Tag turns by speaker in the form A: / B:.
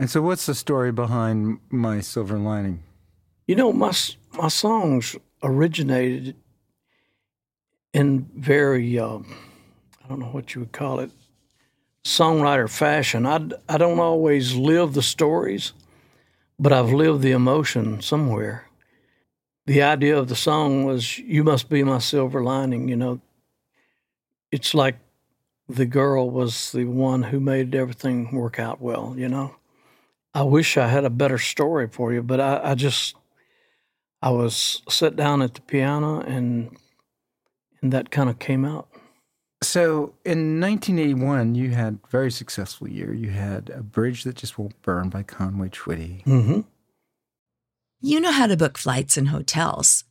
A: And so, what's the story behind my silver lining?
B: You know, my my songs originated in very um, I don't know what you would call it songwriter fashion. I I don't always live the stories, but I've lived the emotion somewhere. The idea of the song was "You must be my silver lining." You know, it's like the girl was the one who made everything work out well. You know I wish I had a better story for you, but I, I just I was sit down at the piano and and that kind of came out.
A: So in 1981, you had a very successful year. You had a bridge that just won't burn by Conway Twitty.
B: Mm-hmm.
C: You know how to book flights and hotels.